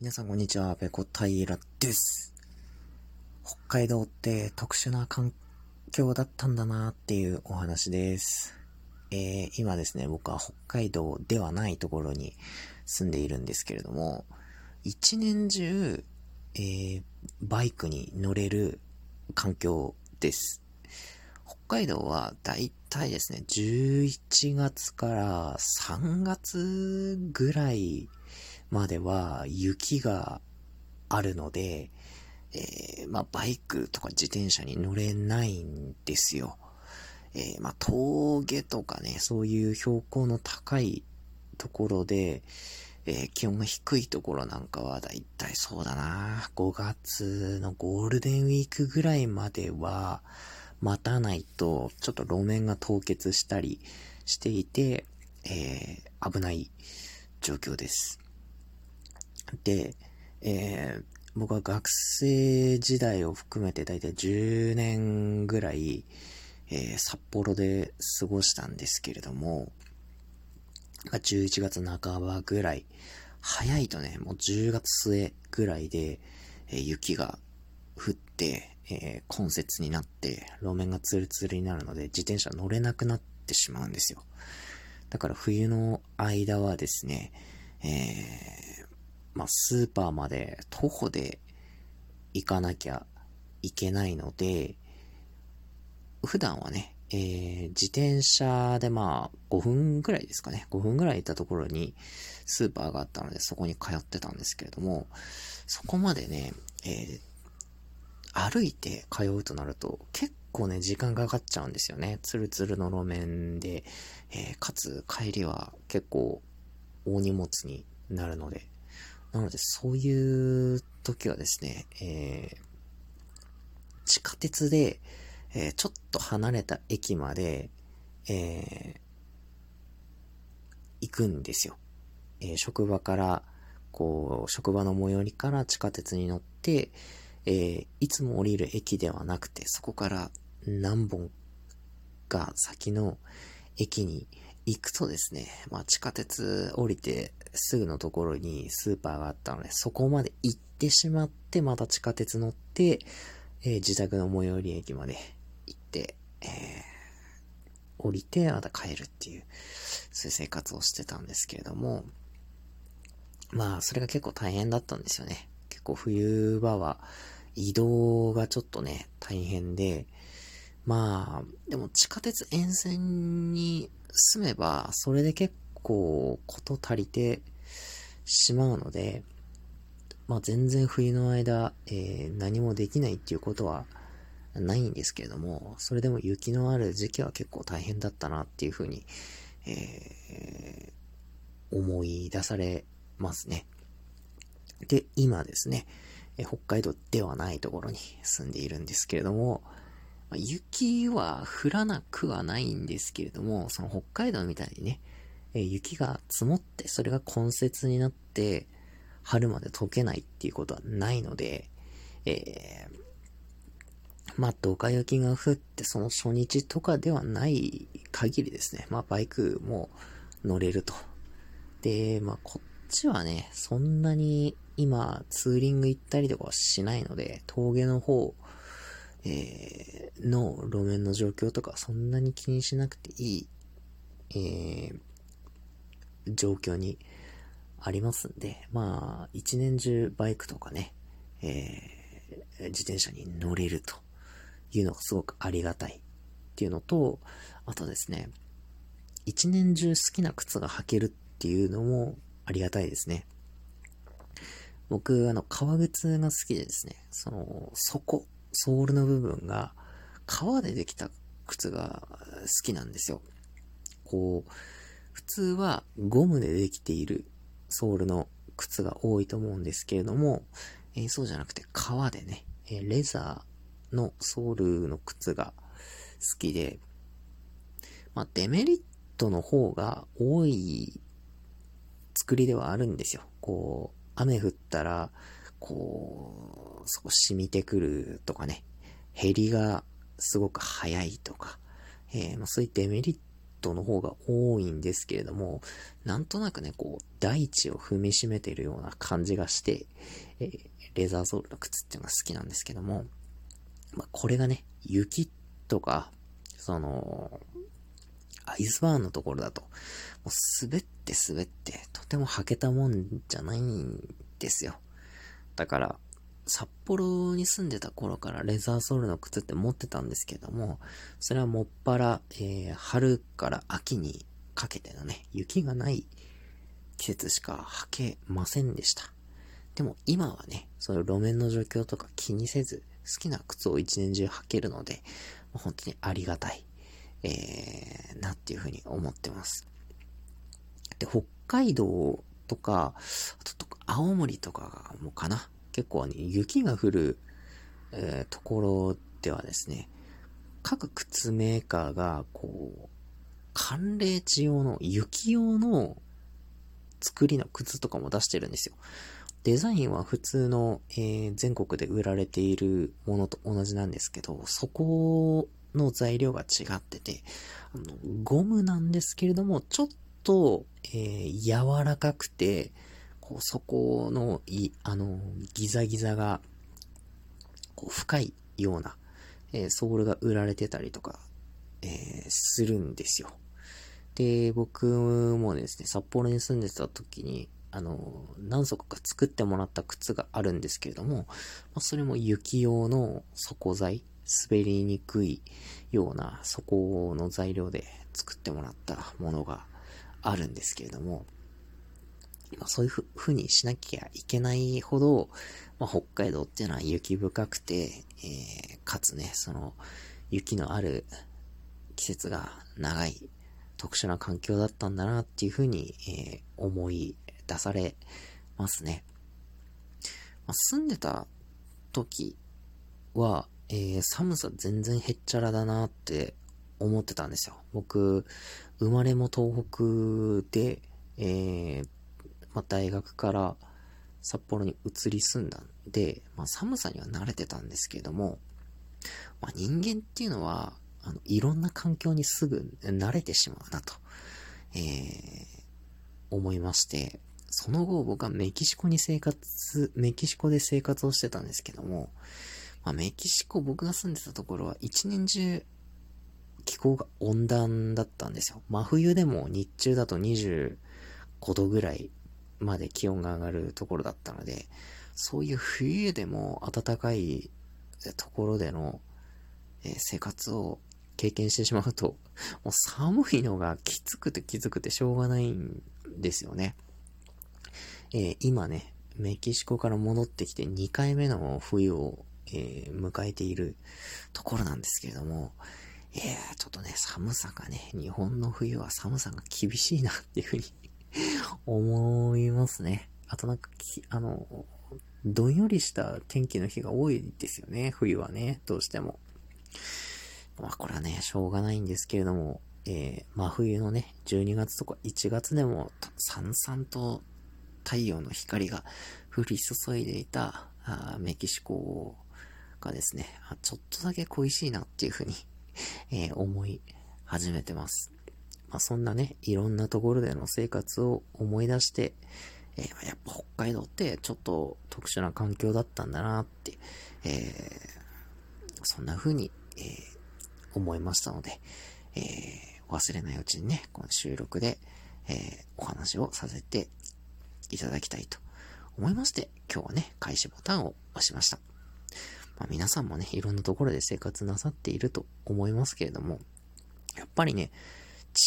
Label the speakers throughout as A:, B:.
A: 皆さんこんにちは、ペコ平です。北海道って特殊な環境だったんだなっていうお話です。えー、今ですね、僕は北海道ではないところに住んでいるんですけれども、一年中、えー、バイクに乗れる環境です。北海道はだいたいですね、11月から3月ぐらいまでは雪があるので、えー、まあ、バイクとか自転車に乗れないんですよ。えー、まあ、峠とかね、そういう標高の高いところで、えー、気温が低いところなんかはだいたいそうだな、5月のゴールデンウィークぐらいまでは待たないと、ちょっと路面が凍結したりしていて、えー、危ない状況です。で、えー、僕は学生時代を含めてだいたい10年ぐらい、えー、札幌で過ごしたんですけれども、ま11月半ばぐらい、早いとね、もう10月末ぐらいで、えー、雪が降って、えー、根雪になって、路面がツルツルになるので、自転車乗れなくなってしまうんですよ。だから冬の間はですね、えー、まあ、スーパーまで徒歩で行かなきゃいけないので、普段はね、えー、自転車でまあ5分ぐらいですかね、5分ぐらい行ったところにスーパーがあったのでそこに通ってたんですけれども、そこまでね、えー、歩いて通うとなると結構ね、時間がかかっちゃうんですよね。ツルツルの路面で、えー、かつ帰りは結構大荷物になるので、なので、そういう時はですね、えー、地下鉄で、えー、ちょっと離れた駅まで、えー、行くんですよ。えー、職場から、こう、職場の最寄りから地下鉄に乗って、えー、いつも降りる駅ではなくて、そこから何本か先の駅に行くとですね、まあ地下鉄降りてすぐのところにスーパーがあったので、そこまで行ってしまって、また地下鉄乗って、えー、自宅の最寄り駅まで行って、えー、降りて、また帰るっていう、そういう生活をしてたんですけれども、まあ、それが結構大変だったんですよね。結構冬場は移動がちょっとね、大変で、まあ、でも地下鉄沿線に住めば、それで結構こと足りてしまうので、まあ全然冬の間、えー、何もできないっていうことはないんですけれども、それでも雪のある時期は結構大変だったなっていうふうに、えー、思い出されますね。で、今ですね、北海道ではないところに住んでいるんですけれども、ま雪は降らなくはないんですけれども、その北海道みたいにね、え雪が積もって、それが根雪になって、春まで溶けないっていうことはないので、えー、まあ、ドカ雪が降って、その初日とかではない限りですね、まあ、バイクも乗れると。で、まあ、こっちはね、そんなに今、ツーリング行ったりとかはしないので、峠の方、えー、の路面の状況とかそんなに気にしなくていい、えー、状況にありますんで、まあ、一年中バイクとかね、えー、自転車に乗れるというのがすごくありがたいっていうのと、あとですね、一年中好きな靴が履けるっていうのもありがたいですね。僕、あの、革靴が好きでですね、その、底、ソールの部分が革でできた靴が好きなんですよ。こう、普通はゴムでできているソールの靴が多いと思うんですけれども、えー、そうじゃなくて革でね、え、レザーのソールの靴が好きで、まあ、デメリットの方が多い作りではあるんですよ。こう、雨降ったら、こう、そこ染みてくるとかね、減りがすごく早いとか、えー、ま、そういうデメリットの方が多いんですけれども、なんとなくね、こう、大地を踏みしめているような感じがして、えー、レザーソールの靴っていうのが好きなんですけども、まあ、これがね、雪とか、その、アイスバーンのところだと、もう滑って滑って、とても履けたもんじゃないんですよ。だから、札幌に住んでた頃からレザーソールの靴って持ってたんですけども、それはもっぱら、えー、春から秋にかけてのね、雪がない季節しか履けませんでした。でも今はね、そういう路面の状況とか気にせず、好きな靴を一年中履けるので、本当にありがたい、えー、なっていうふうに思ってます。で、北海道とか、あと青森とかもかな。結構ね、雪が降る、えー、ところではですね、各靴メーカーが、こう、寒冷地用の、雪用の作りの靴とかも出してるんですよ。デザインは普通の、えー、全国で売られているものと同じなんですけど、そこの材料が違ってて、あのゴムなんですけれども、ちょっと、えー、柔らかくて、こう、そこの、い、あの、ギザギザが、こう、深いような、えー、ソールが売られてたりとか、えー、するんですよ。で、僕もですね、札幌に住んでた時に、あの、何足か作ってもらった靴があるんですけれども、まあ、それも雪用の底材、滑りにくいような底の材料で作ってもらったものがあるんですけれども、まあ、そういうふうにしなきゃいけないほど、まあ、北海道っていうのは雪深くて、えー、かつね、その、雪のある季節が長い特殊な環境だったんだなっていうふうに、えー、思い出されますね。まあ、住んでた時は、えー、寒さ全然へっちゃらだなって思ってたんですよ。僕、生まれも東北で、えー、まあ、大学から札幌に移り住んだんで、まあ、寒さには慣れてたんですけども、まあ、人間っていうのは、あの、いろんな環境にすぐ慣れてしまうなと、えー、思いまして、その後僕はメキシコに生活、メキシコで生活をしてたんですけども、まあ、メキシコ僕が住んでたところは一年中気候が温暖だったんですよ。真冬でも日中だと25度ぐらいまで気温が上がるところだったので、そういう冬でも暖かいところでの、生活を経験してしまうと、もう寒いのがきつくてきつくてしょうがないんですよね。えー、今ね、メキシコから戻ってきて2回目の冬を、えー、迎えているところなんですけれども、えー、ちょっとね、寒さがね、日本の冬は寒さが厳しいなっていうふうに 思いますね。あとなんかあの、どんよりした天気の日が多いですよね、冬はね、どうしても。まあこれはね、しょうがないんですけれども、えー、真冬のね、12月とか1月でも、さんさんと太陽の光が降り注いでいたあメキシコがですね、ちょっとだけ恋しいなっていうふうにえー、思い始めてます。まあ、そんなね、いろんなところでの生活を思い出して、えー、やっぱ北海道ってちょっと特殊な環境だったんだなって、えー、そんな風に、え、思いましたので、え忘れないうちにね、この収録で、えお話をさせていただきたいと思いまして、今日はね、開始ボタンを押しました。まあ、皆さんもね、いろんなところで生活なさっていると思いますけれども、やっぱりね、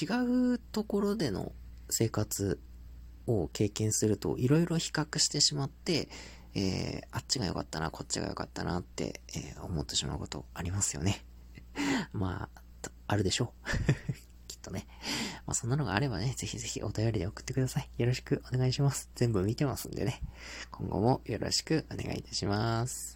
A: 違うところでの生活を経験すると、いろいろ比較してしまって、えー、あっちが良かったな、こっちが良かったなって、えー、思ってしまうことありますよね。まあ、あるでしょう。きっとね。まあ、そんなのがあればね、ぜひぜひお便りで送ってください。よろしくお願いします。全部見てますんでね。今後もよろしくお願いいたします。